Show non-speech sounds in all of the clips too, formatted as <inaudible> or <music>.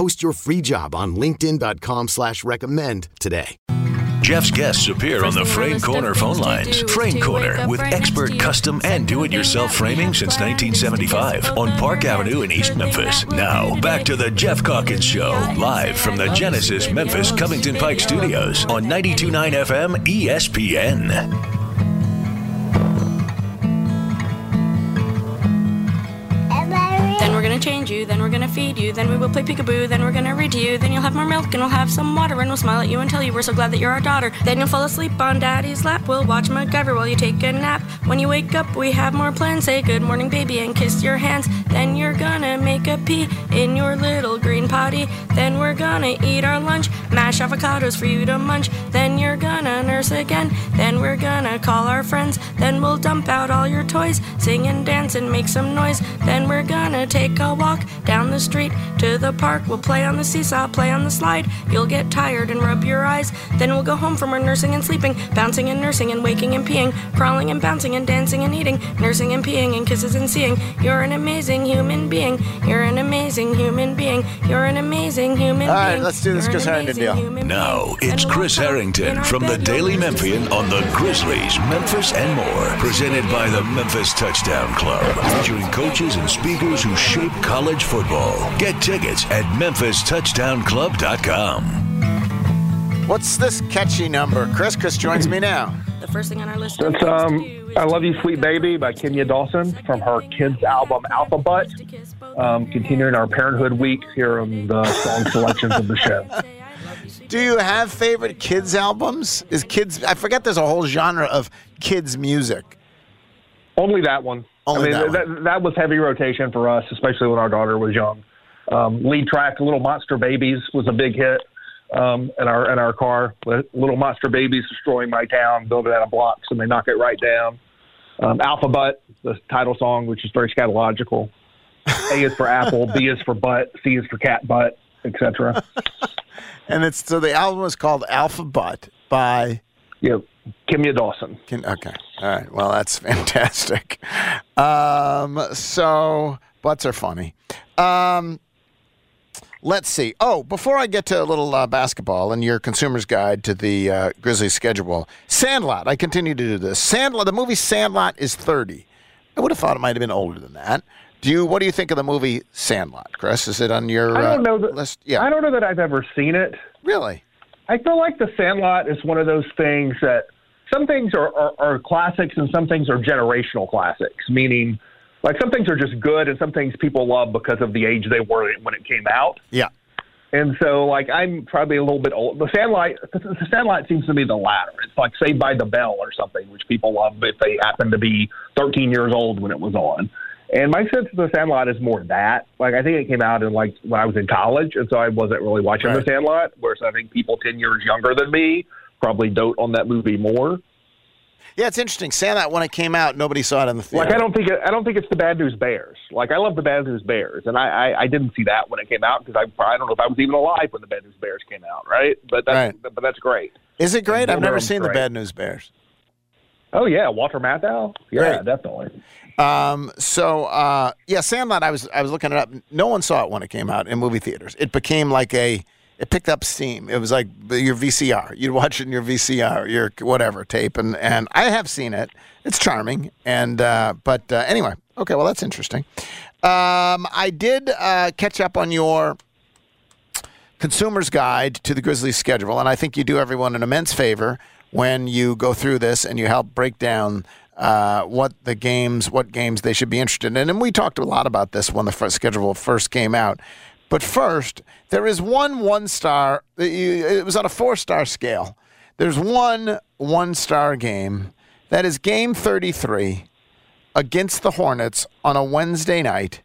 Post your free job on LinkedIn.com slash recommend today. Geoff's guests appear on the Frame Corner phone lines. Frame Corner with expert custom and do-it-yourself framing since 1975 on Park Avenue in East Memphis. Now, back to the Geoff Calkins Show, live from the Genesis Memphis Covington Pike Studios on 92.9 FM ESPN. Change you, then we're gonna feed you, then we will play peekaboo, then we're gonna read to you, then you'll have more milk and we'll have some water and we'll smile at you and tell you we're so glad that you're our daughter. Then you'll fall asleep on daddy's lap, we'll watch MacGyver while you take a nap. When you wake up, we have more plans, say good morning baby and kiss your hands. Then you're gonna make a pee in your little green potty. Then we're gonna eat our lunch, mash avocados for you to munch. Then you're gonna nurse again, then we're gonna call our friends. Then we'll dump out all your toys, sing and dance and make some noise. Then we're gonna take a walk down the street to the park. We'll play on the seesaw, play on the slide. You'll get tired and rub your eyes. Then we'll go home from our nursing and sleeping, bouncing and nursing and waking and peeing, crawling and bouncing and dancing and eating, nursing and peeing and kisses and seeing. You're an amazing human being. You're an amazing human being. You're an amazing human All being. right, let's do this You're Chris Herrington amazing deal. Now, it's Chris Herrington from the. Daily Memphian on the Grizzlies, Memphis and more. Presented by the Memphis Touchdown Club. Featuring coaches and speakers who shape college football. Get tickets at memphistouchdownclub.com. What's this catchy number? Chris, Chris joins me now. The first thing on our list. That's um, I Love You, Sweet Baby by Kimya Dawson from her kids' album Alpha Butt. Um, continuing our Parenthood Week here on the song selections of the <laughs> show. Do you have favorite kids albums? Is kids? I forget. There's a whole genre of kids music. Only that one. Only I mean, that that, that was heavy rotation for us, especially when our daughter was young. Um, lead track, Little Monster Babies was a big hit um, in our in our car. Little Monster Babies destroying my town, build it out of blocks, and they knock it right down. Um, Alpha Butt, the title song, which is very scatological. A is for apple, B is for butt, C is for cat butt, etc. <laughs> And it's so the album is called Alpha Butt by. Yeah, Kimya Dawson. Can, okay, all right. Well, that's <laughs> fantastic. Um, so butts are funny. Um, let's see. Oh, before I get to a little uh, basketball and your consumer's guide to the uh, Grizzlies schedule, Sandlot. I continue to do this. Sandlot. The movie Sandlot is thirty. I would have thought it might have been older than that. Do you? What do you think of the movie Sandlot, Chris? Is it on your I don't uh, know that. list? Yeah, I don't know that I've ever seen it. really. I feel like The Sandlot is one of those things that some things are, are, are classics and some things are generational classics, meaning like some things are just good and some things people love because of the age they were when it came out. Yeah. And so, like, I'm probably a little bit old. The Sandlot, the Sandlot seems to be the latter. It's like Saved by the Bell or something, which people love if they happen to be 13 years old when it was on. And my sense of the Sandlot is more that. Like, I think it came out in like when I was in college, and so I wasn't really watching Right. the Sandlot. Whereas I think people 10 years younger than me probably dote on that movie more. Yeah, it's interesting. Sandlot when it came out, nobody saw it in the theater. Like, I don't think it, I don't think it's the Bad News Bears. Like, I love the Bad News Bears, and I I, I didn't see that when it came out because I I don't know if I was even alive when the Bad News Bears came out, right? But that's but that's great. Is it great? I've never seen the. Bad News Bears. Oh yeah, Walter Matthau. Yeah, Great. definitely. Um, so uh, yeah, Sandlot. I was I was looking it up. No one saw it when it came out in movie theaters. It became like a. It picked up steam. It was like your VCR. You'd watch it in your VCR, your whatever tape, and and I have seen it. It's charming, and uh, but uh, anyway, okay. Well, that's interesting. Um, I did uh, catch up on your consumer's guide to the Grizzlies schedule, and I think you do everyone an immense favor when you go through this and you help break down uh, what the games, what games they should be interested in. And we talked a lot about this when the first schedule first came out. But first, there is one one star. It was on a four star scale. There's one one star game. That is game 33 against the Hornets on a Wednesday night.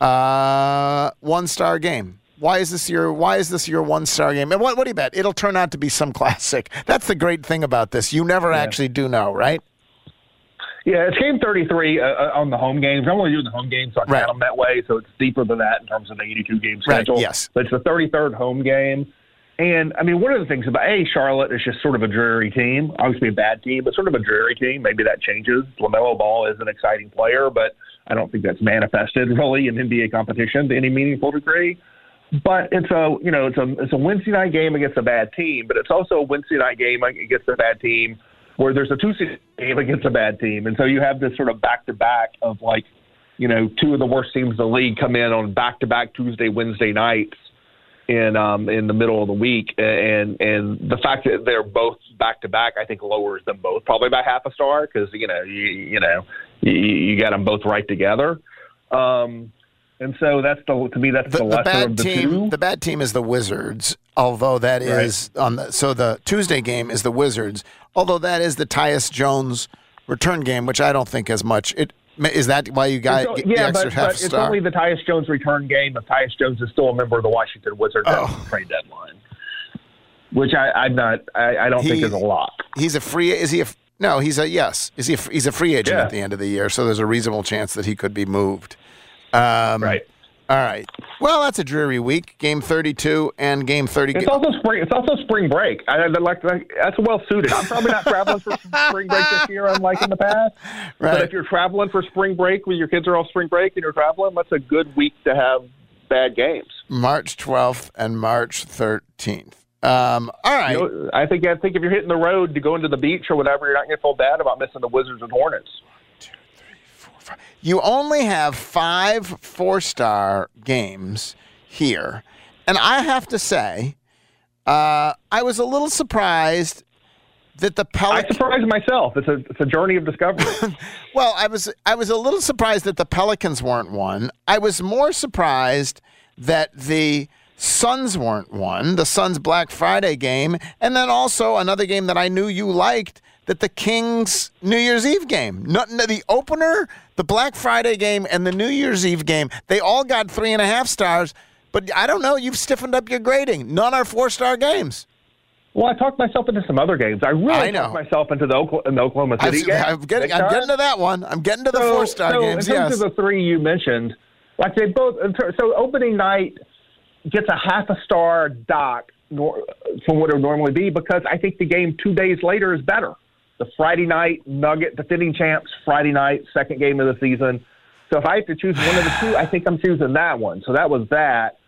Uh, one star game. Why is this your Why is this your one star game? And what, what do you bet? It'll turn out to be some <laughs> classic. That's the great thing about this. You never yeah. actually do know, right? Yeah, it's game 33 uh, uh, on the home games. I'm only doing the home games, so I right. count them that way. So it's deeper than that in terms of the 82 game schedule. Right, yes. But it's the 33rd home game. And I mean, one of the things about a Charlotte is just sort of a dreary team. Obviously, a bad team, but sort of a dreary team. Maybe that changes. LaMelo Ball is an exciting player, but I don't think that's manifested really in NBA competition to any meaningful degree. But it's a you know it's a it's a Wednesday night game against a bad team, but it's also a Wednesday night game against a bad team where there's a Tuesday game against a bad team, and so you have this sort of back to back of like you know two of the worst teams in the league come in on back to back Tuesday Wednesday nights in um in the middle of the week. And and the fact that they're both back to back I think lowers them both probably by half a star because you know you you know you, you got them both right together. Um and so that's the to me that's the, the, the bad the team. Two. The bad team is the Wizards, although that right. is on the so the Tuesday game is the Wizards, although that is the Tyus Jones return game, which I don't think as much. It is that why you got so, yeah, but, but it's only the Tyus Jones return game if Tyus Jones is still a member of the Washington Wizards oh. at the trade deadline, which I, am not. I, I don't he, think is a lot. He's a free. Is he a no? He's a yes. Is he? A, he's a free agent yeah. at the end of the year, so there's a reasonable chance that he could be moved. Um, right. All right. Well, that's a dreary week. Game 32 and game 30. It's also spring. It's also spring break. I, I like, like that's well suited. I'm probably not traveling for <laughs> spring break this year, unlike in the past. Right. But if you're traveling for spring break when your kids are off spring break and you're traveling, that's a good week to have bad games. March 12th and March 13th. Um, all right. You know, I think I think if you're hitting the road to go into the beach or whatever, you're not going to feel bad about missing the Wizards and Hornets. You only have five four star games here. And I have to say, uh, I was a little surprised that the Pelicans. I surprised myself. It's a it's a journey of discovery. <laughs> well, I was I was a little surprised that the Pelicans weren't one. I was more surprised that the Suns weren't one. The Suns Black Friday game, and then also another game that I knew you liked that the Kings New Year's Eve game, not, the opener, the Black Friday game, and the New Year's Eve game, they all got three and a half stars. But I don't know. You've stiffened up your grading. None are four star games. Well, I talked myself into some other games. I really I talked myself into the, Oklahoma, the Oklahoma City I'm, game. I'm getting, I'm getting to that one. I'm getting to the so, four star so games. In terms yes. of the three you mentioned, like they both. So opening night gets a half a star dock from what it would normally be because I think the game two days later is better the Friday night Nugget defending champs Friday night second game of the season. So if I have to choose one of the two, I think I'm choosing that one. So that was that.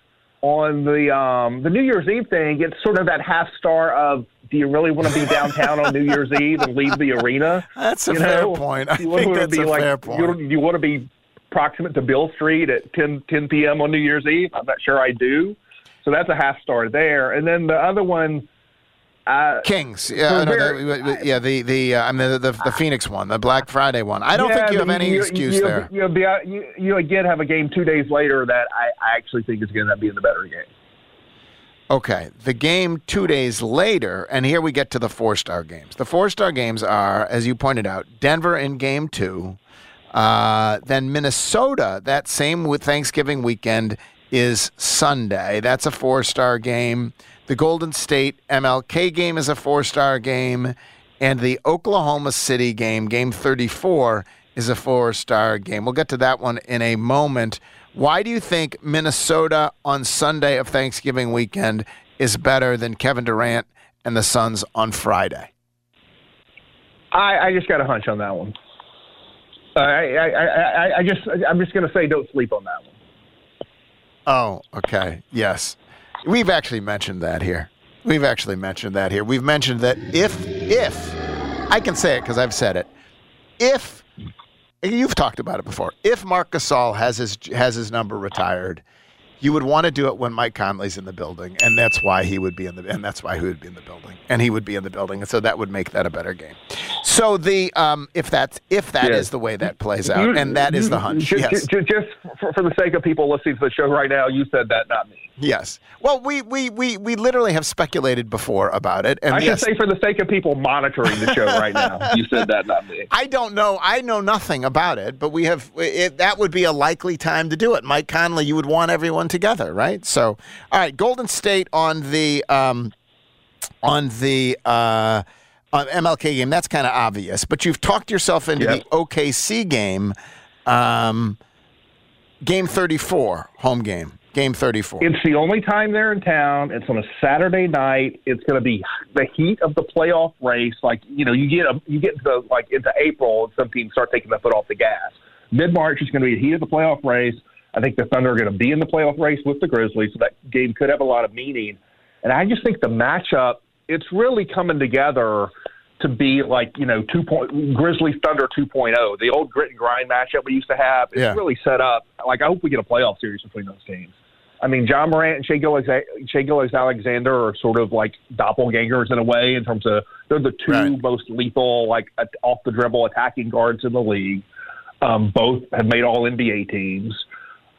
On the um, the New Year's Eve thing, it's sort of that half star of do you really want to be downtown on New Year's Eve and leave the arena? <laughs> That's a you fair know? point. I you think that's a like, fair point. You, you want to be proximate to Beale Street at 10, 10 p.m. on New Year's Eve? I'm not sure I do. So that's a half star there. And then the other one uh, Kings, yeah, no, the, yeah, the the uh, I mean the, the, the Phoenix one, the Black Friday one. I don't yeah, think you have any you, excuse you, there. You'll be, you, you again have a game two days later that I, I actually think is going to be the better game. Okay, the game two days later, and here we get to the four star games. The four star games are, as you pointed out, Denver in game two, uh, then Minnesota that same with Thanksgiving weekend is Sunday. That's a four star game. The Golden State MLK game is a four star game, and the Oklahoma City game, game 34, is a four star game. We'll get to that one in a moment. Why do you think Minnesota on Sunday of Thanksgiving weekend is better than Kevin Durant and the Suns on Friday? I, I just got a hunch on that one. I, I, I, I just, I'm just going to say, don't sleep on that one. Oh, okay. Yes. We've actually mentioned that here. We've actually mentioned that here. We've mentioned that if if I can say it because I've said it, if you've talked about it before, if Marc Gasol has his has his number retired, you would want to do it when Mike Conley's in the building, and that's why he would be in the and that's why he would be in the building, and he would be in the building, and so that would make that a better game. So the um, if that's if that is the way that plays out, and that is the hunch. Just, Yes. just, just for, for the sake of people listening to the show right now, you said that, not me. Yes. Well, we we we we literally have speculated before about it, and I yes, should say for the sake of people monitoring the show right now, <laughs> you said that, not me. I don't know. I know nothing about it, but we have. It, that would be a likely time to do it. Mike Conley, you would want everyone together, right? So, all right, Golden State on the um, on the uh, on MLK game. That's kind of obvious, but you've talked yourself into Yep. the OKC game, um, game thirty four, home game, game thirty four. It's the only time they're in town. It's on a Saturday night. It's going to be the heat of the playoff race. Like you know, you get a, you get to like into April, and some teams start taking the foot off the gas. Mid March is going to be the heat of the playoff race. I think the Thunder are going to be in the playoff race with the Grizzlies, so that game could have a lot of meaning. And I just think the matchup, it's really coming together to be like you know two point Grizzlies Thunder 2.0, the old grit and grind matchup we used to have. It's Yeah. really set up. Like I hope we get a playoff series between those teams. I mean, Ja Morant and Shai Gilgeous, Alexander are sort of like doppelgangers in a way in terms of they're the two Right. most lethal, like off the dribble attacking guards in the league. Um, both have made all NBA teams.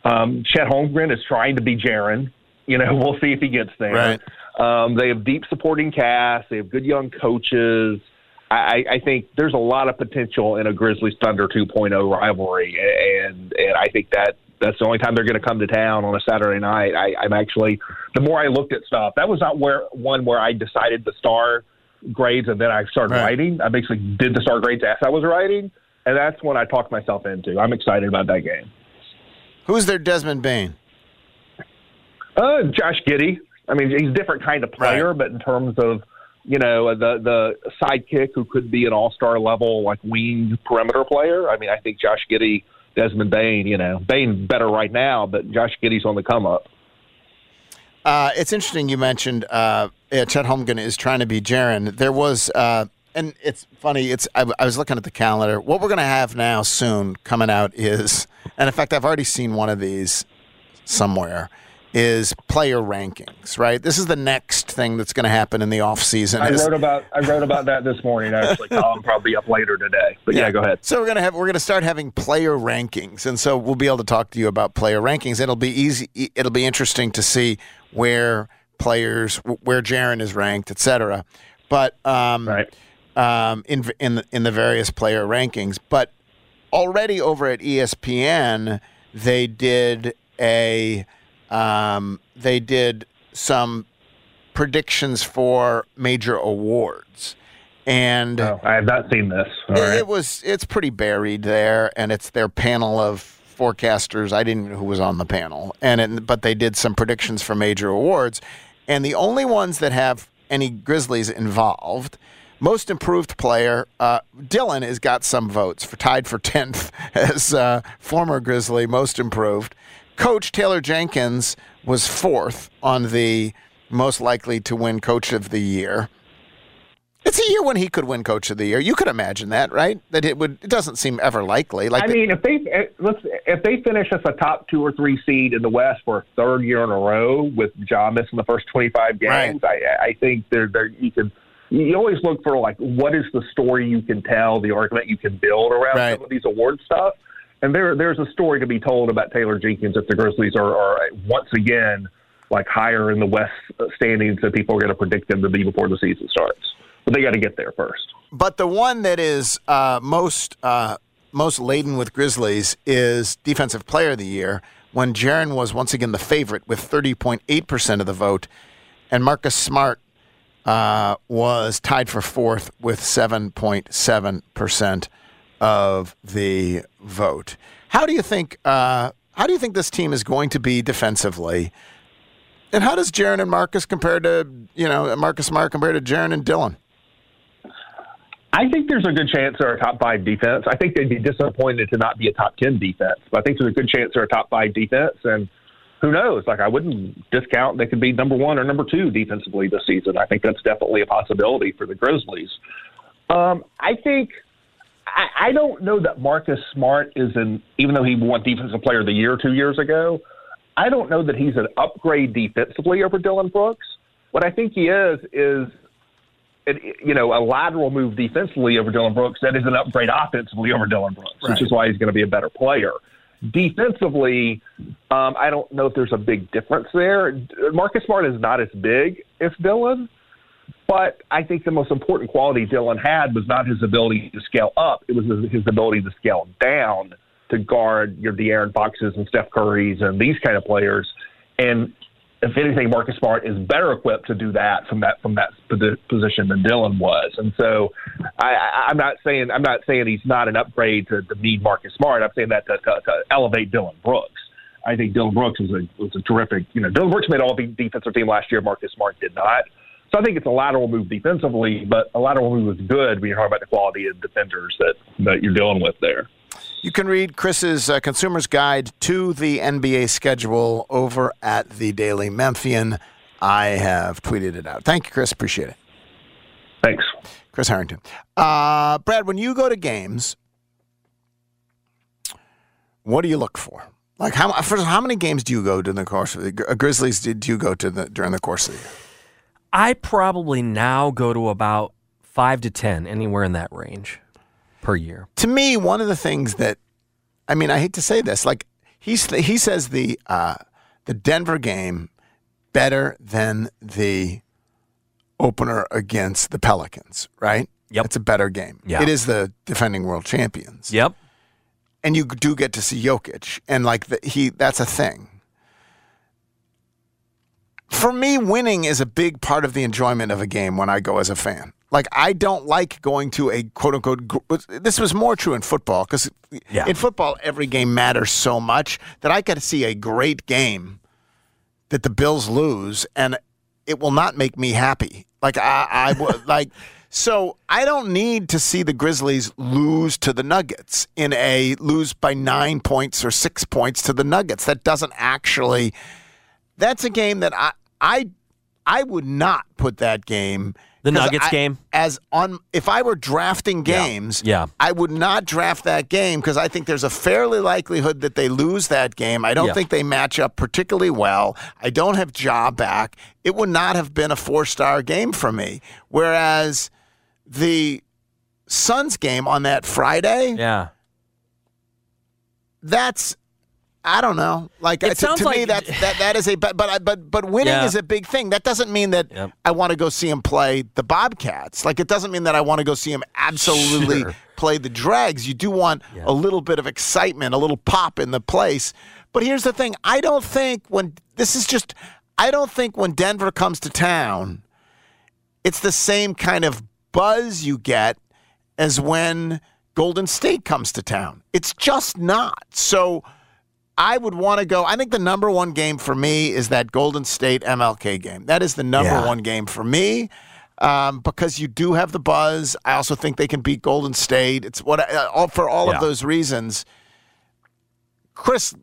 Um, Chet Holmgren is trying to be Jaren. You know, <laughs> we'll see if he gets there. Right. Um, they have deep supporting cast. They have good young coaches. I, I- I think there's a lot of potential in a Grizzlies Thunder 2.0 rivalry, and and I think that that's the only time they're going to come to town on a Saturday night. I, I'm actually the more I looked at stuff, that was not where one where I decided the star grades and then I started Right. writing. I basically did the star grades as I was writing, and that's when I talked myself into. I'm excited about that game. Who's their Desmond Bane? Uh, Josh Giddey. I mean, he's a different kind of player, Right. but in terms of you know the the sidekick who could be an all star level like wing perimeter player. I mean, I think Josh Giddey, Desmond Bane. You know, Bane better right now, but Josh Giddey's on the come up. Uh, it's interesting you mentioned uh, yeah, Chet Holmgren is trying to be Jaren. There was, uh, and it's funny. It's I, I was looking at the calendar. What we're going to have now soon coming out is, and in fact, I've already seen one of these somewhere. Is player rankings right? This is the next thing that's going to happen in the off season. I is- wrote about I wrote about that this morning. Actually, I'm probably up later today. But yeah, go ahead. So we're gonna have we're gonna start having player rankings, and so we'll be able to talk to you about player rankings. It'll be easy. It'll be interesting to see where players where Jaren is ranked, et cetera. But um, Right. um, in in the, in the various player rankings, but already over at ESPN, they did a um, they did some predictions for major awards, and No, I have not seen this. It, right. it was it's pretty buried there, and it's their panel of forecasters. I didn't know who was on the panel, and it, but they did some predictions for major awards, and the only ones that have any Grizzlies involved. Most improved player, uh, Dillon has got some votes for tied for tenth <laughs> as uh, former Grizzly most improved. Coach Taylor Jenkins was fourth on the most likely to win Coach of the Year. It's a year when he could win Coach of the Year. You could imagine that, right? That it would. It doesn't seem ever likely. Like I mean, if they let's if they finish as a top two or three seed in the West for a third year in a row with Ja missing the first twenty five games, I I think there there you could. You always look for like what is the story you can tell, the argument you can build around Right. some of these award stuff, and there there's a story to be told about Taylor Jenkins if the Grizzlies are, are once again like higher in the West standings than people are going to predict them to be before the season starts. But they got to get there first. but the one that is uh, most uh, most laden with Grizzlies is Defensive Player of the Year. When Jaren was once again the favorite with thirty point eight percent of the vote, and Marcus Smart uh, was tied for fourth with seven point seven percent of the vote. How do you think? Uh, how do you think this team is going to be defensively? And how does Jaren and Marcus compare to you know Marcus Smart compared to Jaren and Dillon? I think there's a good chance they're a top five defense. I think they'd be disappointed to not be a top ten defense, but I think there's a good chance they're a top five defense. And who knows? Like I wouldn't discount they could be number one or number two defensively this season. I think that's definitely a possibility for the Grizzlies. Um, I think I, I don't know that Marcus Smart is an, even though he won Defensive Player of the Year two years ago. I don't know that he's an upgrade defensively over Dillon Brooks. What I think he is is, it, you know, a lateral move defensively over Dillon Brooks that is an upgrade offensively over Dillon Brooks, right. which is why he's going to be a better player. Defensively, um, I don't know if there's a big difference there. Marcus Smart is not as big as Dillon, but I think the most important quality Dillon had was not his ability to scale up; it was his ability to scale down to guard your De'Aaron Foxes and Steph Currys and these kind of players. And if anything, Marcus Smart is better equipped to do that from that from that position than Dillon was. And so, I, I'm not saying I'm not saying he's not an upgrade to, to need Marcus Smart. I'm saying that to, to, to elevate Dillon Brooks. I think Dillon Brooks was a was a terrific. You know, Dillon Brooks made all the defensive team last year. Marcus Smart did not. So I think it's a lateral move defensively, but a lateral move is good when you're talking about the quality of defenders that that you're dealing with there. You can read Chris's uh, Consumer's Guide to the NBA schedule over at the Daily Memphian. I have tweeted it out. Thank you, Chris. Appreciate it. Thanks. Chris Herrington. Uh, Brad, when you go to games, what do you look for? Like how first, how many games do you go to the course of the uh, Grizzlies? Did you go to the during the course of the year? I probably now go to about five to ten, anywhere in that range per year. To me, one of the things that, I mean, I hate to say this, like he's he says the uh, the Denver game better than the opener against the Pelicans, right? Yep, it's a better game. Yeah, it is the defending world champions. Yep, and you do get to see Jokic, and like the, he, that's a thing. For me, winning is a big part of the enjoyment of a game when I go as a fan. Like I don't like going to a quote unquote. This was more true in football because yeah. in football every game matters so much that I to see a great game that the Bills lose and it will not make me happy. Like I, I would <laughs> like. So I don't need to see the Grizzlies lose to the Nuggets in a lose by nine points or six points to the Nuggets. That doesn't actually. That's a game that I I I would not put that game the Nuggets I, game? As on if I were drafting games, yeah. yeah. I would not draft that game because I think there's a fairly likelihood that they lose that game. I don't yeah. think they match up particularly well. I don't have Ja back. It would not have been a four-star game for me. Whereas the Suns game on that Friday, yeah. That's I don't know. Like it to, to like, me, that that that is a but but but but winning yeah. is a big thing. That doesn't mean that yep. I want to go see him play the Bobcats. Like it doesn't mean that I want to go see him absolutely sure. play the Dregs. You do want yeah. a little bit of excitement, a little pop in the place. But here's the thing: I don't think when this is just, I don't think when Denver comes to town, it's the same kind of buzz you get as when Golden State comes to town. It's just not. So I would want to go. I think the number one game for me is that Golden State MLK game. That is the number yeah. one game for me um, because you do have the buzz. I also think they can beat Golden State. It's what uh, for all yeah. of those reasons. Chris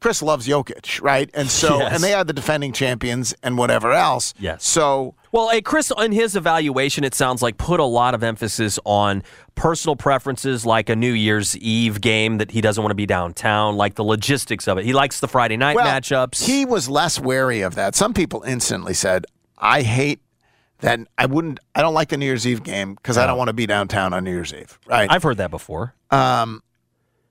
Chris loves Jokic, right? And so, yes. and they are the defending champions and whatever else. Yes. So, well, hey, Chris, in his evaluation, it sounds like put a lot of emphasis on personal preferences, like a New Year's Eve game that he doesn't want to be downtown, like the logistics of it. He likes the Friday night well, matchups. He was less wary of that. Some people instantly said, "I hate." that I wouldn't. I don't like the New Year's Eve game because no. I don't want to be downtown on New Year's Eve. Right? I've heard that before. Um,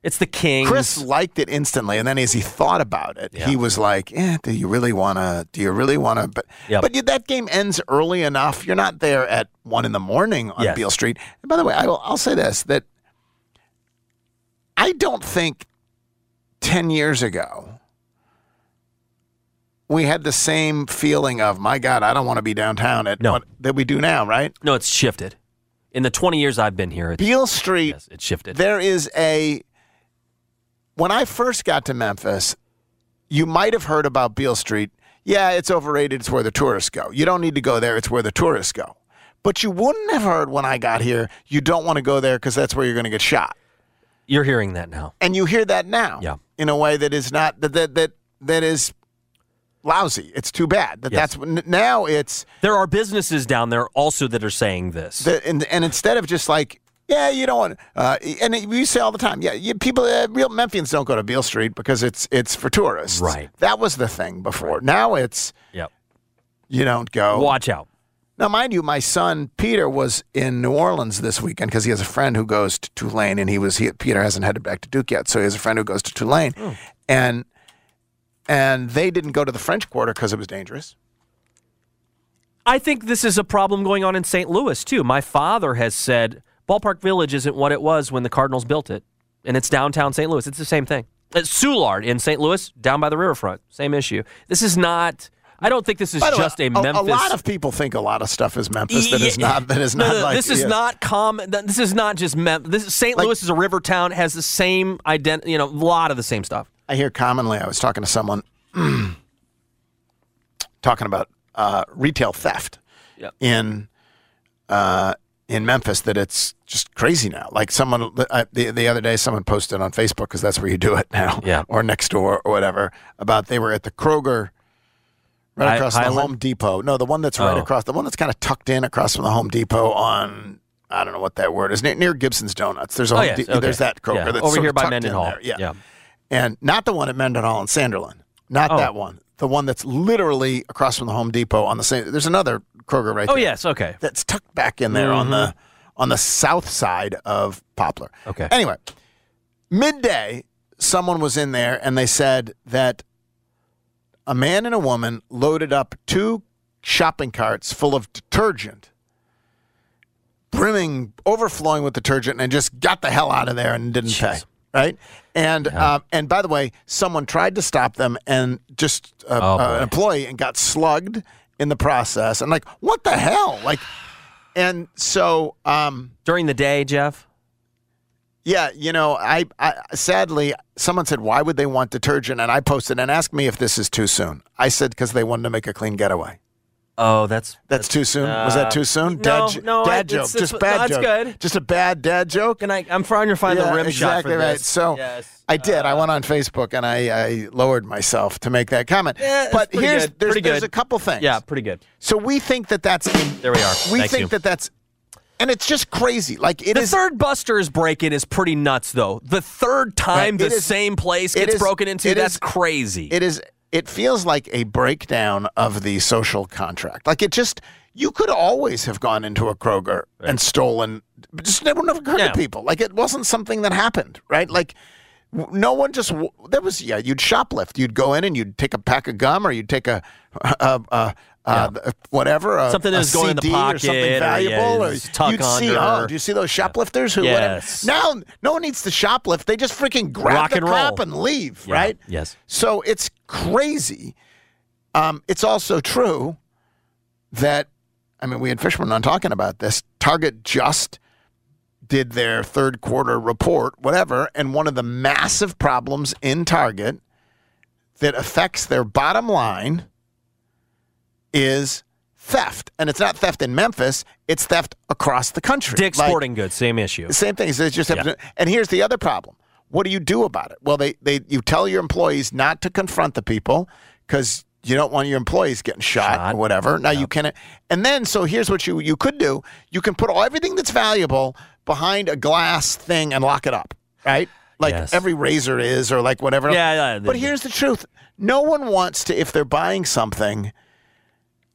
it's the Kings. Chris liked it instantly, and then as he thought about it, yeah. he was like, "Yeah, do you really want to? Do you really want to?" But yep. but that game ends early enough. You're not there at one in the morning on yes. Beale Street. And by the way, I will, I'll say this: that I don't think ten years ago we had the same feeling of, "My God, I don't want to be downtown." At no. what, that we do now, right? No, it's shifted. In the 20 years I've been here, Beale Street, yes, it's shifted. There is a when I first got to Memphis, you might have heard about Beale Street. Yeah, it's overrated. It's where the tourists go. You don't need to go there. It's where the tourists go. But you wouldn't have heard when I got here, you don't want to go there because that's where you're going to get shot. You're hearing that now. And you hear that now. Yeah. In a way that is not, that, that, that, that is lousy. It's too bad. That Yes. that's now it's There are businesses down there also that are saying this. the, and, and instead of just like Yeah, you don't want, uh, and we say all the time, yeah, you, people, uh, real Memphians don't go to Beale Street because it's it's for tourists. Right. That was the thing before. Now it's Yep. you don't go. Watch out. Now, mind you, my son Peter was in New Orleans this weekend because he has a friend who goes to Tulane, and he was he, Peter hasn't headed back to Duke yet, so he has a friend who goes to Tulane, and and they didn't go to the French Quarter because it was dangerous. I think this is a problem going on in St. Louis too. My father has said Ballpark Village isn't what it was when the Cardinals built it, and it's downtown St. Louis. It's the same thing. It's Soulard in St. Louis, down by the riverfront. Same issue. This is not. I don't think this is the way, just a Memphis. A lot of people think a lot of stuff is Memphis that is not. That is No, not no, like this is yeah. not common. This is not just Memphis. This is, St. Like- Louis is a river town. Has the same identity. You know, a lot of the same stuff. I hear commonly. I was talking to someone <clears throat> talking about uh, retail theft Yep. in uh, in Memphis. That it's just crazy now. Like someone uh, the the other day, someone posted on Facebook because that's where you do it now, Yeah. <laughs> or next door or whatever. About they were at the Kroger. Right across from the Home Depot. No, the one that's right Oh. across, the one that's kind of tucked in across from the Home Depot on, I don't know what that word is, near, near Gibson's Donuts. There's a Oh, yes, De- okay. there's that Kroger Yeah, that's over here by Mendenhall. Yeah. Yeah. And not the one at Mendenhall and Sanderlin. Not Oh. that one. The one that's literally across from the Home Depot on the same. There's another Kroger right Oh there. yes, okay. That's tucked back in there on the on the south side of Poplar. Okay. Anyway, midday, someone was in there and they said that a man and a woman loaded up two shopping carts full of detergent, brimming, overflowing with detergent, and just got the hell out of there and didn't pay. Right. And um, and by the way, someone tried to stop them and just uh, Oh, uh, boy. an employee and got slugged in the process. And like, what the hell? Like, and so um, During the day, Geoff. yeah, you know, I, I sadly someone said, "Why would they want detergent?" And I posted and asked me if this is too soon. I said because they wanted to make a clean getaway. Oh, that's That's too soon. Was that too soon? no, dad, jo- no, I- joke. it's- it's- Just bad no, it's joke. good. Just a bad dad joke. And I, I'm trying to find yeah, the rim exactly shot for right. this. So Yes. I did. I Uh, went on Facebook and I, I lowered myself to make that comment. Yeah, but here's good. there's, there's a couple things. Yeah, pretty good. So we think that that's in, There we are. we Thank think you. that that's and it's just crazy. Like it the is. third Buster's break-in is pretty nuts, though. The third time Right, the is- same place gets is- broken into, that's is- crazy. It is. It feels like a breakdown of the social contract. Like it just. You could always have gone into a Kroger and stolen. but Just never never occurred Yeah. to people. Like it wasn't something that happened, right? Like no one just. There was yeah. You'd shoplift. You'd go in and you'd take a pack of gum or you'd take a. a, a uh, whatever, a, Something that's going in the CD or pocket something or, yeah, valuable, or, just you'd see. under. Oh, do you see those shoplifters who? Yes. Now, no one needs to shoplift. They just freaking grab Rock the and crap roll. and leave, Yeah, right? yes. So it's crazy. Um, it's also true that, I mean, we had Fishman on talking about this. Target just did their third quarter report, whatever, and one of the massive problems in Target that affects their bottom line is theft. And it's not theft in Memphis, it's theft across the country. Dick's Like- Sporting Goods, same issue. same thing. It's just Yeah. and here's the other problem. What do you do about it? Well, they they you tell your employees not to confront the people because you don't want your employees getting shot, Shot. or whatever. Now you can, and then so here's what you you could do. You can put all everything that's valuable behind a glass thing and lock it up, right? Like Yes. every razor is, or like whatever. Yeah, yeah, But here's the truth: no one wants to, if they're buying something,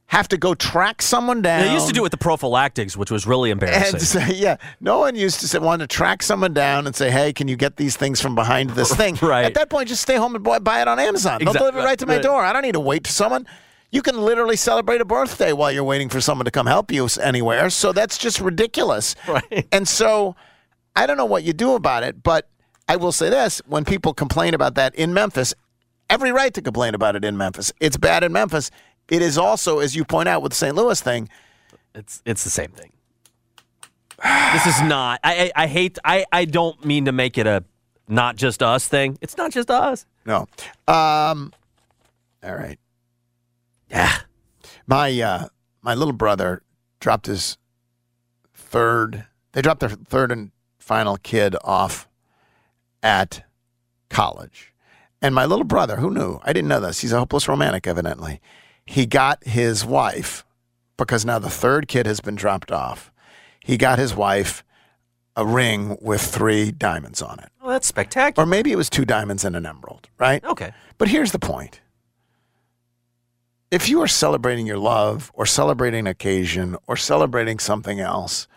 have to go track someone down. They used to do it with the prophylactics, which was really embarrassing. And say, yeah, no one used to say, want to track someone down and say, hey, can you get these things from behind this <laughs> thing? Right. At that point, just stay home and buy- it on Amazon. They'll deliver it right to my right. door. I don't need to wait to someone. You can literally celebrate a birthday while you're waiting for someone to come help you anywhere. So that's just ridiculous. Right. And so I don't know what you do about it, but I will say this when people complain about that in Memphis, every right to complain about it in Memphis. It's bad in Memphis. It is also, as you point out with the St. Louis thing, It's it's the same thing. this is not. I, I I hate. I I don't mean to make it a not just us thing. It's not just us. No. Um, all right. Yeah. My uh, my little brother dropped his third. They dropped their third and final kid off at college, and my little brother, who knew? I didn't know this. He's a hopeless romantic, evidently. He got his wife because now the third kid has been dropped off. He got his wife a ring with three diamonds on it. Oh, that's spectacular. Or maybe it was two diamonds and an emerald, right? Okay. But here's the point. If you are celebrating your love or celebrating an occasion or celebrating something else,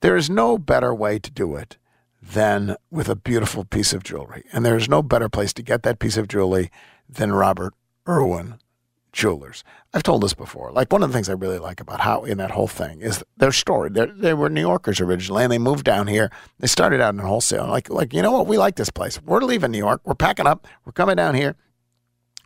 there is no better way to do it than with a beautiful piece of jewelry. And there is no better place to get that piece of jewelry than Robert Irwin Jewelers. I've told this before. Like one of the things I really like about how in that whole thing is their story. They're, they were New Yorkers originally, and they moved down here. They started out in wholesale. Like, like you know what? We like this place. We're leaving New York. We're packing up. We're coming down here,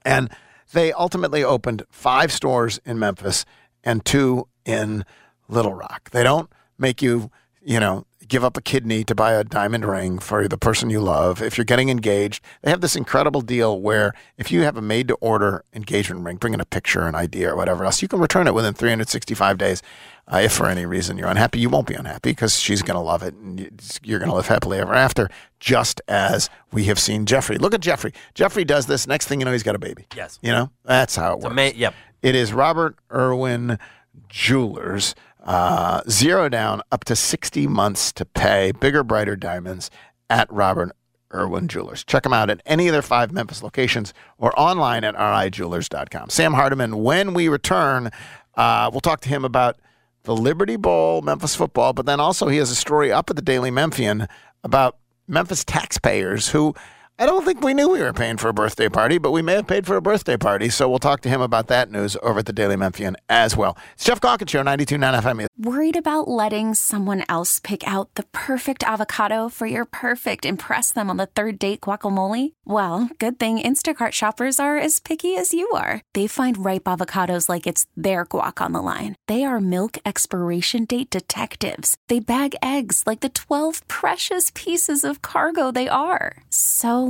and they ultimately opened five stores in Memphis and two in Little Rock. They don't make you, you know, give up a kidney to buy a diamond ring for the person you love. If you're getting engaged, they have this incredible deal where if you have a made to order engagement ring, bring in a picture, an idea, or whatever else, you can return it within 365 days. Uh, if for any reason you're unhappy, you won't be unhappy because she's going to love it and you're going to live happily ever after, just as we have seen Jeffrey. Look at Jeffrey. Jeffrey does this. Next thing you know, he's got a baby. Yes. You know, that's how it works. Ama- yep. It is Robert Irwin Jewelers. Uh, zero down, up to 60 months to pay. Bigger, brighter diamonds at Robert Irwin Jewelers. Check them out at any of their five Memphis locations or online at rijewelers.com. Sam Hardiman, when we return, uh, we'll talk to him about the Liberty Bowl, Memphis football, but then also he has a story up at the Daily Memphian about Memphis taxpayers who I don't think we knew we were paying for a birthday party, but we may have paid for a birthday party. So we'll talk to him about that news over at the Daily Memphian as well. It's Geoff Calkins Show, 92.9 FM. Worried about letting someone else pick out the perfect avocado for your perfect impress them on the third date guacamole? Well, good thing Instacart shoppers are as picky as you are. They find ripe avocados like it's their guac on the line. They are milk expiration date detectives. They bag eggs like the 12 precious pieces of cargo they are. So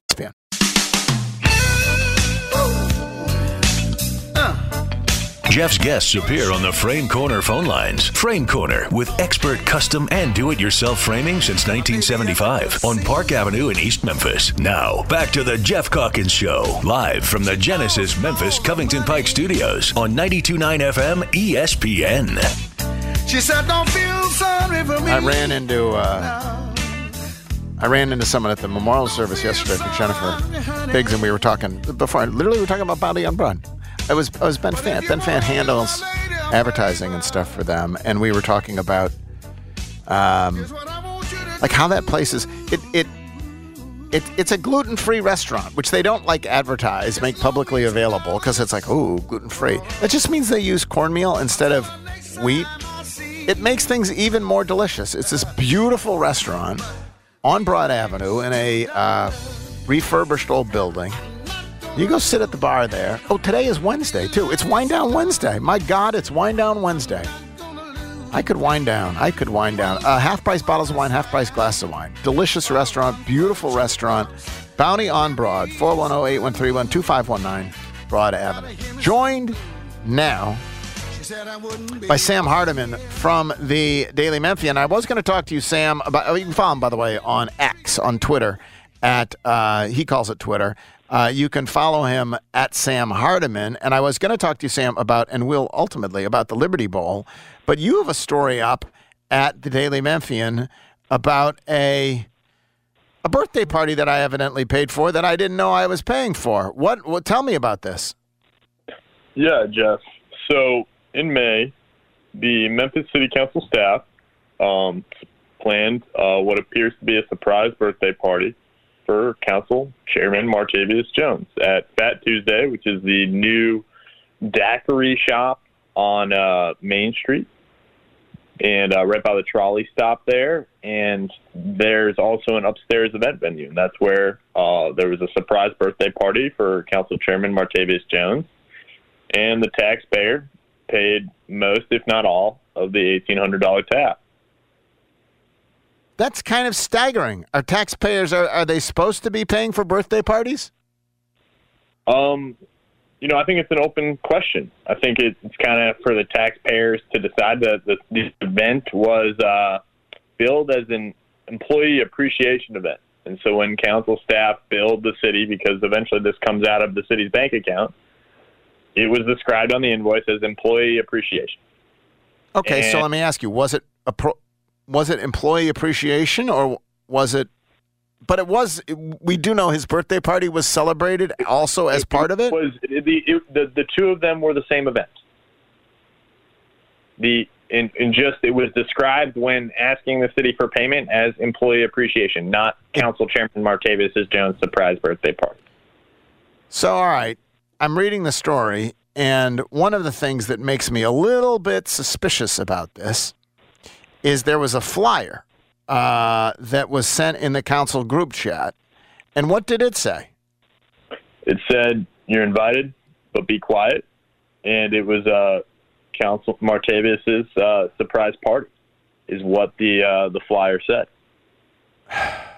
Geoff's guests appear on the Frame Corner phone lines. Frame Corner with expert custom and do it yourself framing since 1975 on Park Avenue in East Memphis. Now, back to the Geoff Calkins Show, live from the Genesis Memphis Covington Pike Studios on 92.9 FM ESPN. She said, Don't feel sorry for me. I ran into uh, I ran into someone at the memorial service yesterday for Jennifer Biggs, and we were talking before. Literally, we were talking about Bounty on Broad. I was was Ben Fan. Ben Fan handles advertising and stuff for them, and we were talking about um, like how that place is. It it. It, it's a gluten-free restaurant, which they don't like advertise, make publicly available because it's like, oh, gluten-free. That just means they use cornmeal instead of wheat. It makes things even more delicious. It's this beautiful restaurant on Broad Avenue in a uh, refurbished old building. You go sit at the bar there. Oh, today is Wednesday, too. It's Wind Down Wednesday. My God, it's Wind Down Wednesday. I could wind down. I could wind down. Uh, half price bottles of wine, half price glasses of wine. Delicious restaurant, beautiful restaurant. Bounty on Broad, 410 813 2519, Broad Avenue. Joined now by Sam Hardiman from the Daily Memphian. I was going to talk to you, Sam, about. Oh, you can follow him, by the way, on X, on Twitter, at, uh, he calls it Twitter. Uh, you can follow him at Sam Hardiman. And I was going to talk to you, Sam, about, and will ultimately, about the Liberty Bowl. But you have a story up at the Daily Memphian about a a birthday party that I evidently paid for that I didn't know I was paying for. What? What? Tell me about this. Yeah, Geoff. So in May, the Memphis City Council staff um, planned uh, what appears to be a surprise birthday party for Council Chairman Martavius Jones at Fat Tuesday, which is the new daiquiri shop on uh, Main Street and uh, right by the trolley stop there. And there's also an upstairs event venue. And that's where uh, there was a surprise birthday party for Council Chairman Martavius Jones. And the taxpayer paid most, if not all, of the $1,800 tab. That's kind of staggering. Are taxpayers are, are they supposed to be paying for birthday parties? Um, you know, I think it's an open question. I think it, it's kind of for the taxpayers to decide that the, the event was uh, billed as an employee appreciation event. And so when council staff billed the city, because eventually this comes out of the city's bank account, it was described on the invoice as employee appreciation. Okay, so let me ask you: was it a pro, was it employee appreciation or was it? But it was. We do know his birthday party was celebrated also as part of it. was the, it, the the two of them were the same event. The in, in just it was described when asking the city for payment as employee appreciation, not Council Chairman Martavius Jones' surprise birthday party. So, all right, I'm reading the story, and one of the things that makes me a little bit suspicious about this is there was a flyer uh, that was sent in the council group chat, and what did it say? It said you're invited, but be quiet, and it was uh, Council Martavius's uh, surprise party, is what the uh, the flyer said. <sighs> <sighs> <sighs>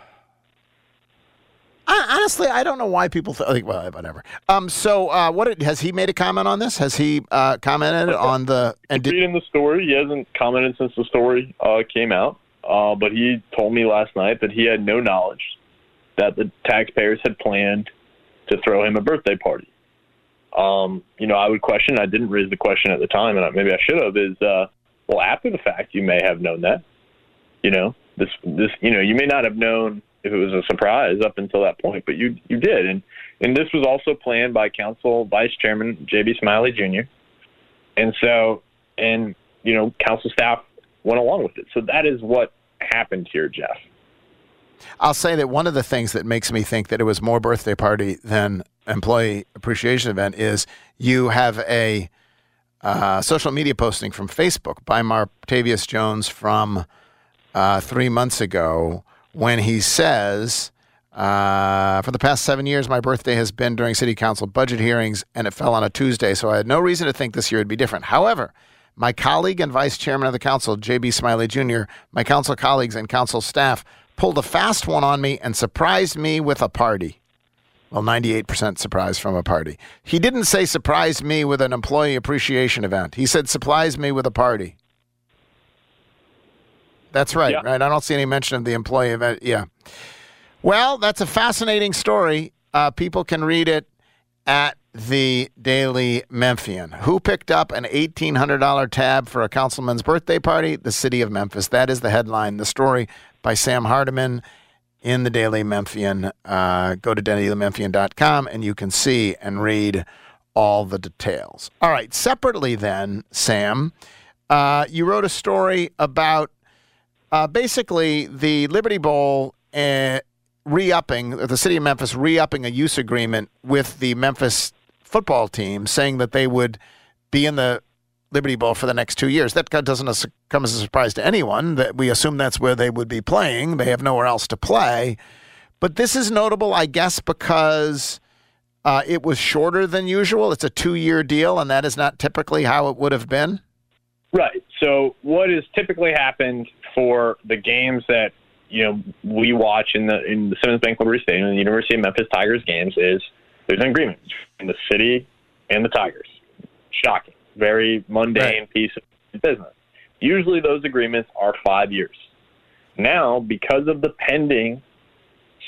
I, honestly, I don't know why people think. Well, whatever. Um. So, uh, what did, has he made a comment on this? Has he uh, commented on the? And did, reading the story, he hasn't commented since the story uh, came out. Uh, but he told me last night that he had no knowledge that the taxpayers had planned to throw him a birthday party. Um, you know, I would question. I didn't raise the question at the time, and I, maybe I should have. Is uh, well, after the fact, you may have known that. You know, this this you know, you may not have known if it was a surprise up until that point, but you you did, and and this was also planned by Council Vice Chairman J.B. Smiley Jr. And so, and you know, council staff went along with it. So that is what happened here, Geoff. I'll say that one of the things that makes me think that it was more birthday party than employee appreciation event is you have a uh, social media posting from Facebook by Martavius Jones from uh, three months ago when he says, uh, For the past seven years, my birthday has been during city council budget hearings, and it fell on a Tuesday, so I had no reason to think this year would be different. However, my colleague and vice chairman of the council, J.B. Smiley Jr., my council colleagues and council staff pulled a fast one on me and surprised me with a party. Well, 98% surprise from a party. He didn't say surprise me with an employee appreciation event. He said surprise me with a party. That's right, Yeah. right? I don't see any mention of the employee event. Yeah. Well, that's a fascinating story. Uh, people can read it at the Daily Memphian. Who picked up an $1,800 tab for a councilman's birthday party? The city of Memphis. That is the headline. The story by Sam Hardiman in the Daily Memphian. Uh, go to dailymemphian.com and you can see and read all the details. All right. Separately, then, Sam, uh, you wrote a story about uh, basically the Liberty Bowl uh, re-upping the city of Memphis re-upping a use agreement with the Memphis football team, saying that they would be in the Liberty Bowl for the next two years. That doesn't come as a surprise to anyone. That we assume that's where they would be playing. They have nowhere else to play. But this is notable, I guess, because uh, it was shorter than usual. It's a two-year deal, and that is not typically how it would have been. Right. So what has typically happened for the games that you know we watch in the in the Simmons Bank Liberty Stadium and the University of Memphis Tigers games is there's an agreement between the city and the Tigers. Shocking. Very mundane piece of business. Usually those agreements are five years. Now, because of the pending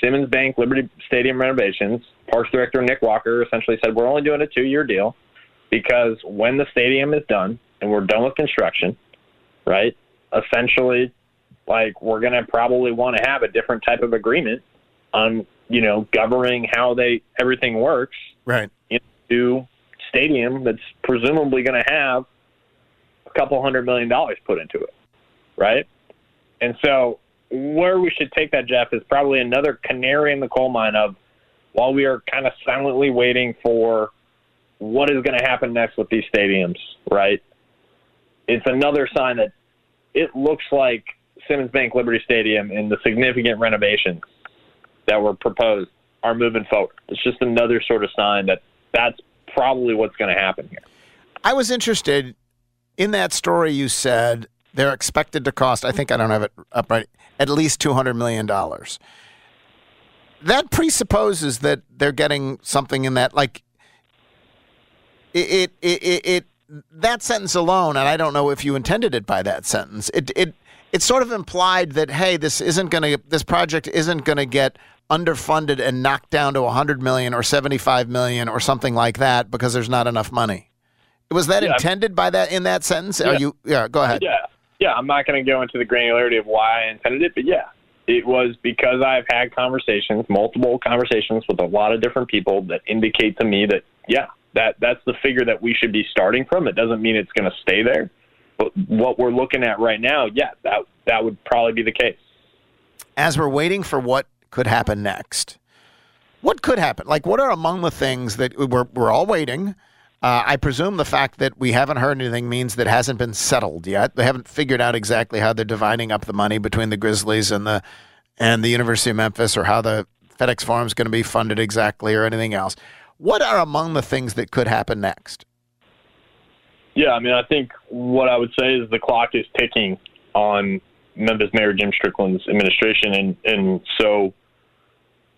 Simmons Bank Liberty Stadium renovations, Parks Director Nick Walker essentially said we're only doing a two year deal because when the stadium is done and we're done with construction, right? Essentially, like we're going to probably want to have a different type of agreement on, you know, governing how they everything works Right. into stadium that's presumably going to have a couple hundred million dollars put into it, right? And so where we should take that, Geoff, is probably another canary in the coal mine of while we are kind of silently waiting for what is going to happen next with these stadiums, right? It's another sign that it looks like Simmons Bank Liberty Stadium and the significant renovations that were proposed are moving forward. It's just another sort of sign that that's probably what's going to happen here. I was interested in that story you said they're expected to cost, I think I don't have it up right, at least $200 million. That presupposes that they're getting something in that, like, it, it, it, it, that sentence alone, and I don't know if you intended it by that sentence, it, it, it sort of implied that, hey, this isn't going to, this project isn't going to get underfunded and knocked down to 100 million or 75 million or something like that because there's not enough money. Was that Yeah. intended by that in that sentence? Are you? Yeah, go ahead. Yeah, yeah. I'm not going to go into the granularity of why I intended it, but yeah, it was because I've had conversations, multiple conversations with a lot of different people that indicate to me that yeah, that that's the figure that we should be starting from. It doesn't mean it's going to stay there, but what we're looking at right now, yeah, that that would probably be the case. As we're waiting for what could happen next, what could happen? Like, what are among the things that we're we're all waiting? Uh, I presume the fact that we haven't heard anything means that hasn't been settled yet. They haven't figured out exactly how they're dividing up the money between the Grizzlies and the and the University of Memphis, or how the FedEx Forum is going to be funded exactly, or anything else. What are among the things that could happen next? Yeah, I mean, I think what I would say is the clock is ticking on Memphis Mayor Jim Strickland's administration, and and so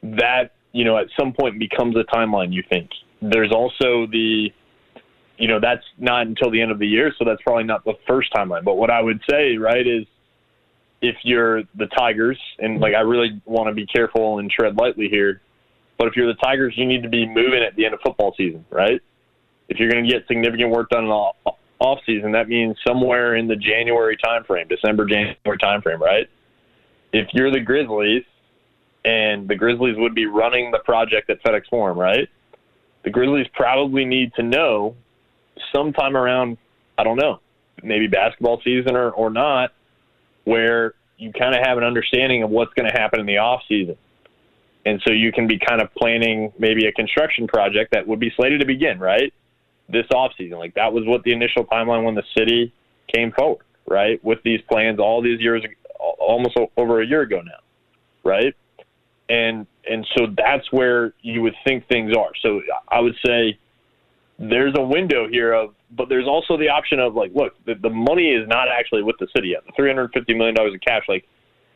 that you know at some point becomes a timeline. You think there's also the, you know, that's not until the end of the year, so that's probably not the first timeline. But what I would say, right, is if you're the Tigers, and like I really want to be careful and tread lightly here, but if you're the Tigers, you need to be moving at the end of football season, right? if you're going to get significant work done in the off- season, that means somewhere in the January timeframe, December, January timeframe, right? If you're the Grizzlies, and the Grizzlies would be running the project at FedEx Forum, right? The Grizzlies probably need to know sometime around, I don't know, maybe basketball season or, or not, where you kind of have an understanding of what's going to happen in the off season. And so you can be kind of planning maybe a construction project that would be slated to begin, right? This off season. Like that was what the initial timeline when the city came forward, right? With these plans all these years almost over a year ago now, right? And and so that's where you would think things are. So I would say there's a window here of but there's also the option of like, look, the, the money is not actually with the city yet. The three hundred fifty million dollars in cash, like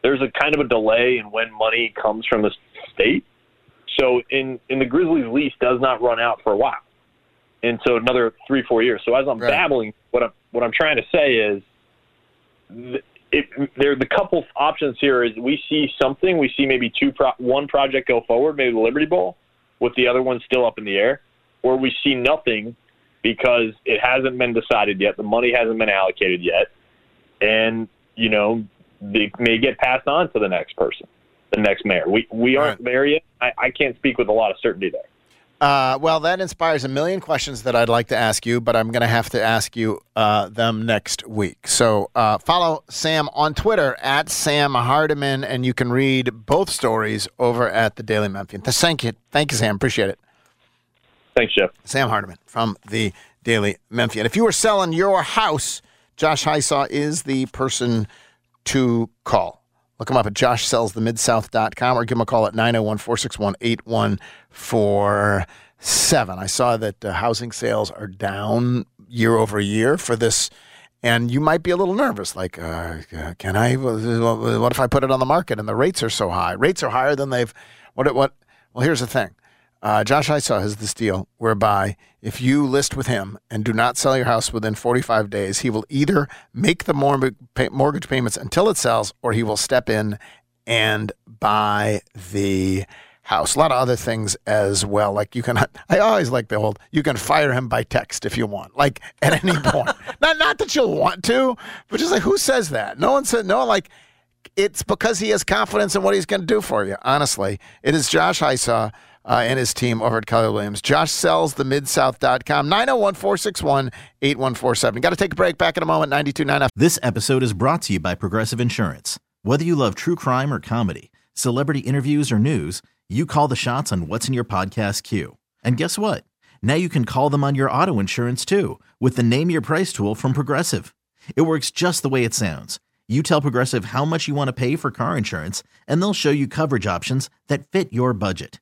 there's a kind of a delay in when money comes from the state. So in in the Grizzlies lease does not run out for a while. And so another three, four years. So as I'm babbling, what I'm what I'm trying to say is th- it, there the couple options here is we see something, we see maybe two pro, one project go forward, maybe the Liberty Bowl, with the other one still up in the air, or we see nothing because it hasn't been decided yet, the money hasn't been allocated yet, and you know they may get passed on to the next person, the next mayor. We we aren't there yet. I, I can't speak with a lot of certainty there. Uh, well, that inspires a million questions that I'd like to ask you, but I'm going to have to ask you uh, them next week. So uh, follow Sam on Twitter at Sam Hardiman, and you can read both stories over at the Daily Memphian. Thank you, thank you, Sam. Appreciate it. Thanks, Geoff. Sam Hardiman from the Daily Memphian. If you were selling your house, Josh Hysaw is the person to call. Look him up at joshsellsthemidsouth.com or give him a call at 901 461 8147. I saw that uh, housing sales are down year over year for this, and you might be a little nervous. Like, uh, can I? What if I put it on the market and the rates are so high? Rates are higher than they've. What? What? Well, here's the thing. Uh, Josh Hysaw has this deal whereby if you list with him and do not sell your house within 45 days, he will either make the mortgage payments until it sells or he will step in and buy the house. A lot of other things as well. Like you can, <laughs> I always like the old, you can fire him by text if you want, like <laughs> at any point. not, not that you'll want to, but just like who says that? No one said, no, like, it's because he has confidence in what he's going to do for you. Honestly, it is Josh Hysaw uh, and his team over at Keller Williams. Josh sells the midsouth.com 901 461 8147. Got to take a break. Back in a moment. 929 This episode is brought to you by Progressive Insurance. Whether you love true crime or comedy, celebrity interviews or news, you call the shots on what's in your podcast queue. And guess what? Now you can call them on your auto insurance too with the Name Your Price tool from Progressive. It works just the way it sounds. You tell Progressive how much you want to pay for car insurance, and they'll show you coverage options that fit your budget.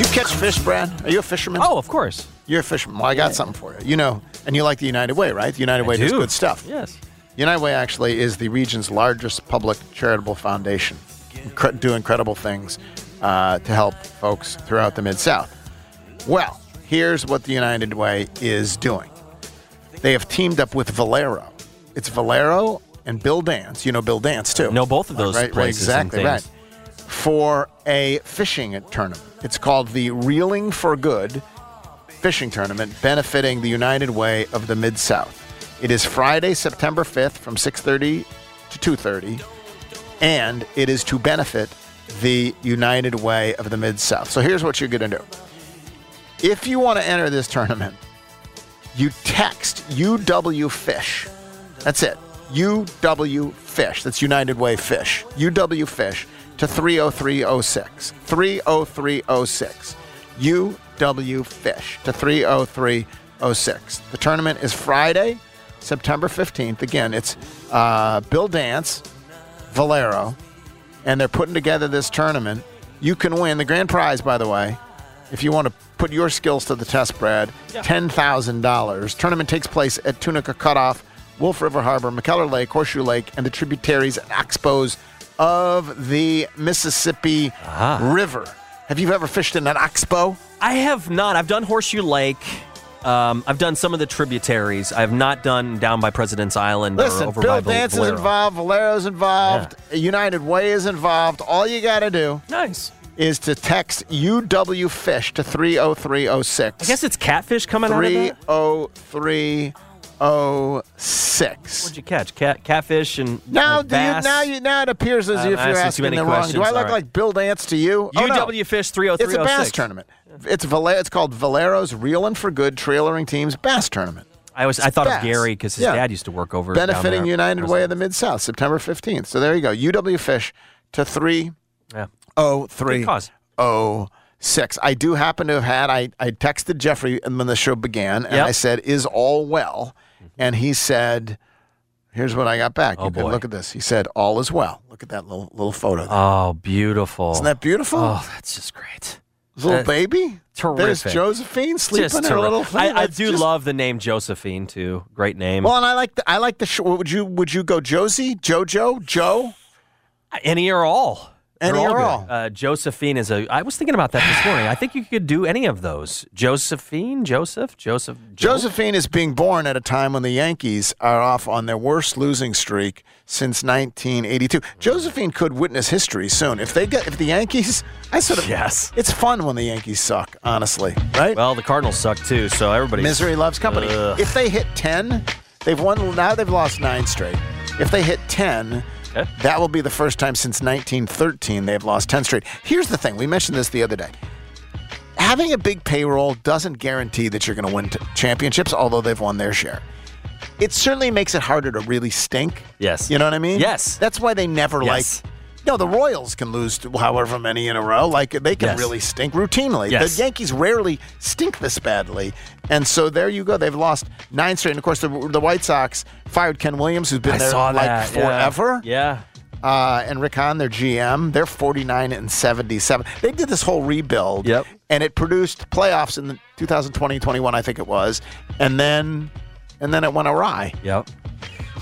Do you catch fish, Brad? Are you a fisherman? Oh, of course. You're a fisherman. Well, I got something for you. You know, and you like the United Way, right? The United Way does good stuff. Yes. United Way actually is the region's largest public charitable foundation, Incre- do incredible things uh, to help folks throughout the Mid South. Well, here's what the United Way is doing. They have teamed up with Valero. It's Valero and Bill Dance. You know Bill Dance too. Know both of those right, right, places and exactly right. For a fishing tournament. It's called the Reeling for Good fishing tournament benefiting the United Way of the Mid South. It is Friday, September 5th from 6:30 to 2:30 and it is to benefit the United Way of the Mid South. So here's what you're going to do. If you want to enter this tournament, you text UW Fish. That's it. UW Fish. That's United Way Fish. UW Fish to 30306. 30306. UW Fish to 30306. The tournament is Friday, September 15th. Again, it's uh, Bill Dance, Valero, and they're putting together this tournament. You can win the grand prize, by the way, if you want to put your skills to the test, Brad. $10,000. Tournament takes place at Tunica Cutoff, Wolf River Harbor, McKellar Lake, Horseshoe Lake, and the tributaries and expos of the Mississippi River. Have you ever fished in an expo? I have not. I've done Horseshoe Lake. Um, I've done some of the tributaries. I have not done down by President's Island or Listen, over Bill Dance is involved, Valero's involved, United Way is involved. All you got to do nice. is to text UW Fish to 30306. I guess it's catfish coming out of that. 30306. What'd you catch? Cat, catfish and Now, like do you, bass? now, you, now it appears as I'm if you're asking too asking many the wrong. Do questions. I look All right. like Bill Dance to you? Oh, no. UW Fish oh oh It's a bass tournament. It's Vale- It's called Valero's Reelin' for Good Trailering Teams Bass Tournament. I was I thought Bass. of Gary because his Yeah. dad used to work over down benefiting there. United Way of the Mid South, September 15th. So there you go. UW Fish to three Yeah. oh three Good cause. oh six. I do happen to have had. I I texted Jeffrey when the show began, and Yep. I said, "Is all well?" And he said, "Here's what I got back. Oh, you can boy. look at this." He said, "All is well." Look at that little little photo. there. Oh, beautiful. Isn't that beautiful? Oh, that's just great. Little uh, baby. There's Terrific. Josephine sleeping Just in her terrific. little thing. I, I That's do just- love the name Josephine too. Great name. Well, and I like the I like the. Sh- would you would you go Josie, JoJo, Joe? Any or all. They're Any or good. all. Uh, Josephine is a. I was thinking about that this morning. I think you could do any of those. Josephine, Joseph, Joseph. Joe? Josephine is being born at a time when the Yankees are off on their worst losing streak since 1982. Josephine could witness history soon if they get if the Yankees. I sort of Yes. It's fun when the Yankees suck, honestly, right? Well, the Cardinals suck too, so everybody. Misery loves company. Ugh. If they hit 10, they've won. Now they've lost nine straight. If they hit 10. Okay. That will be the first time since 1913 they've lost 10 straight. Here's the thing we mentioned this the other day. Having a big payroll doesn't guarantee that you're going to win t- championships, although they've won their share. It certainly makes it harder to really stink. Yes. You know what I mean? Yes. That's why they never Yes. like. No, the Royals can lose however many in a row. Like they can Yes. really stink routinely. Yes. The Yankees rarely stink this badly, and so there you go. They've lost nine straight. And of course, the, the White Sox fired Ken Williams, who's been I there like that. yeah. forever. Yeah. Uh, and Rick Hahn, their GM, they're 49 and 77. They did this whole rebuild. Yep. And it produced playoffs in the 2020, 21, I think it was, and then and then it went awry. Yep.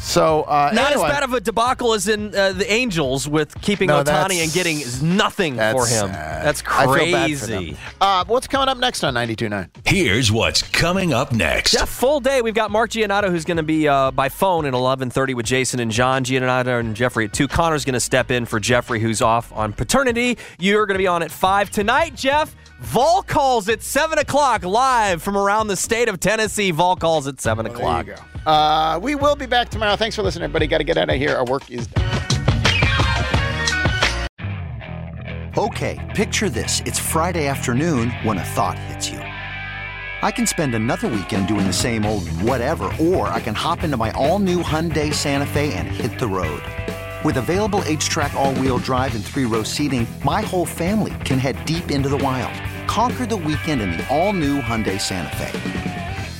So uh, Not anyway. as bad of a debacle as in uh, the Angels with keeping No, Ohtani and getting nothing for him. sad. That's I feel bad for crazy. Uh, what's coming up next on 92.9? Here's what's coming up next. Yeah, full day. We've got Mark Giannotto, who's going to be uh, by phone at 11:30 with Jason and John. Giannotto and Jeffrey at two. Connor's going to step in for Jeffrey, who's off on paternity. You're going to be on at five tonight, Geoff. Vol calls at seven o'clock live from around the state of Tennessee. Vol calls at seven o'clock. Uh, we will be back tomorrow. Thanks for listening, everybody. Got to get out of here. Our work is done. Okay, picture this. It's Friday afternoon when a thought hits you. I can spend another weekend doing the same old whatever, or I can hop into my all new Hyundai Santa Fe and hit the road. With available HTRAC, all wheel drive, and three row seating, my whole family can head deep into the wild. Conquer the weekend in the all new Hyundai Santa Fe.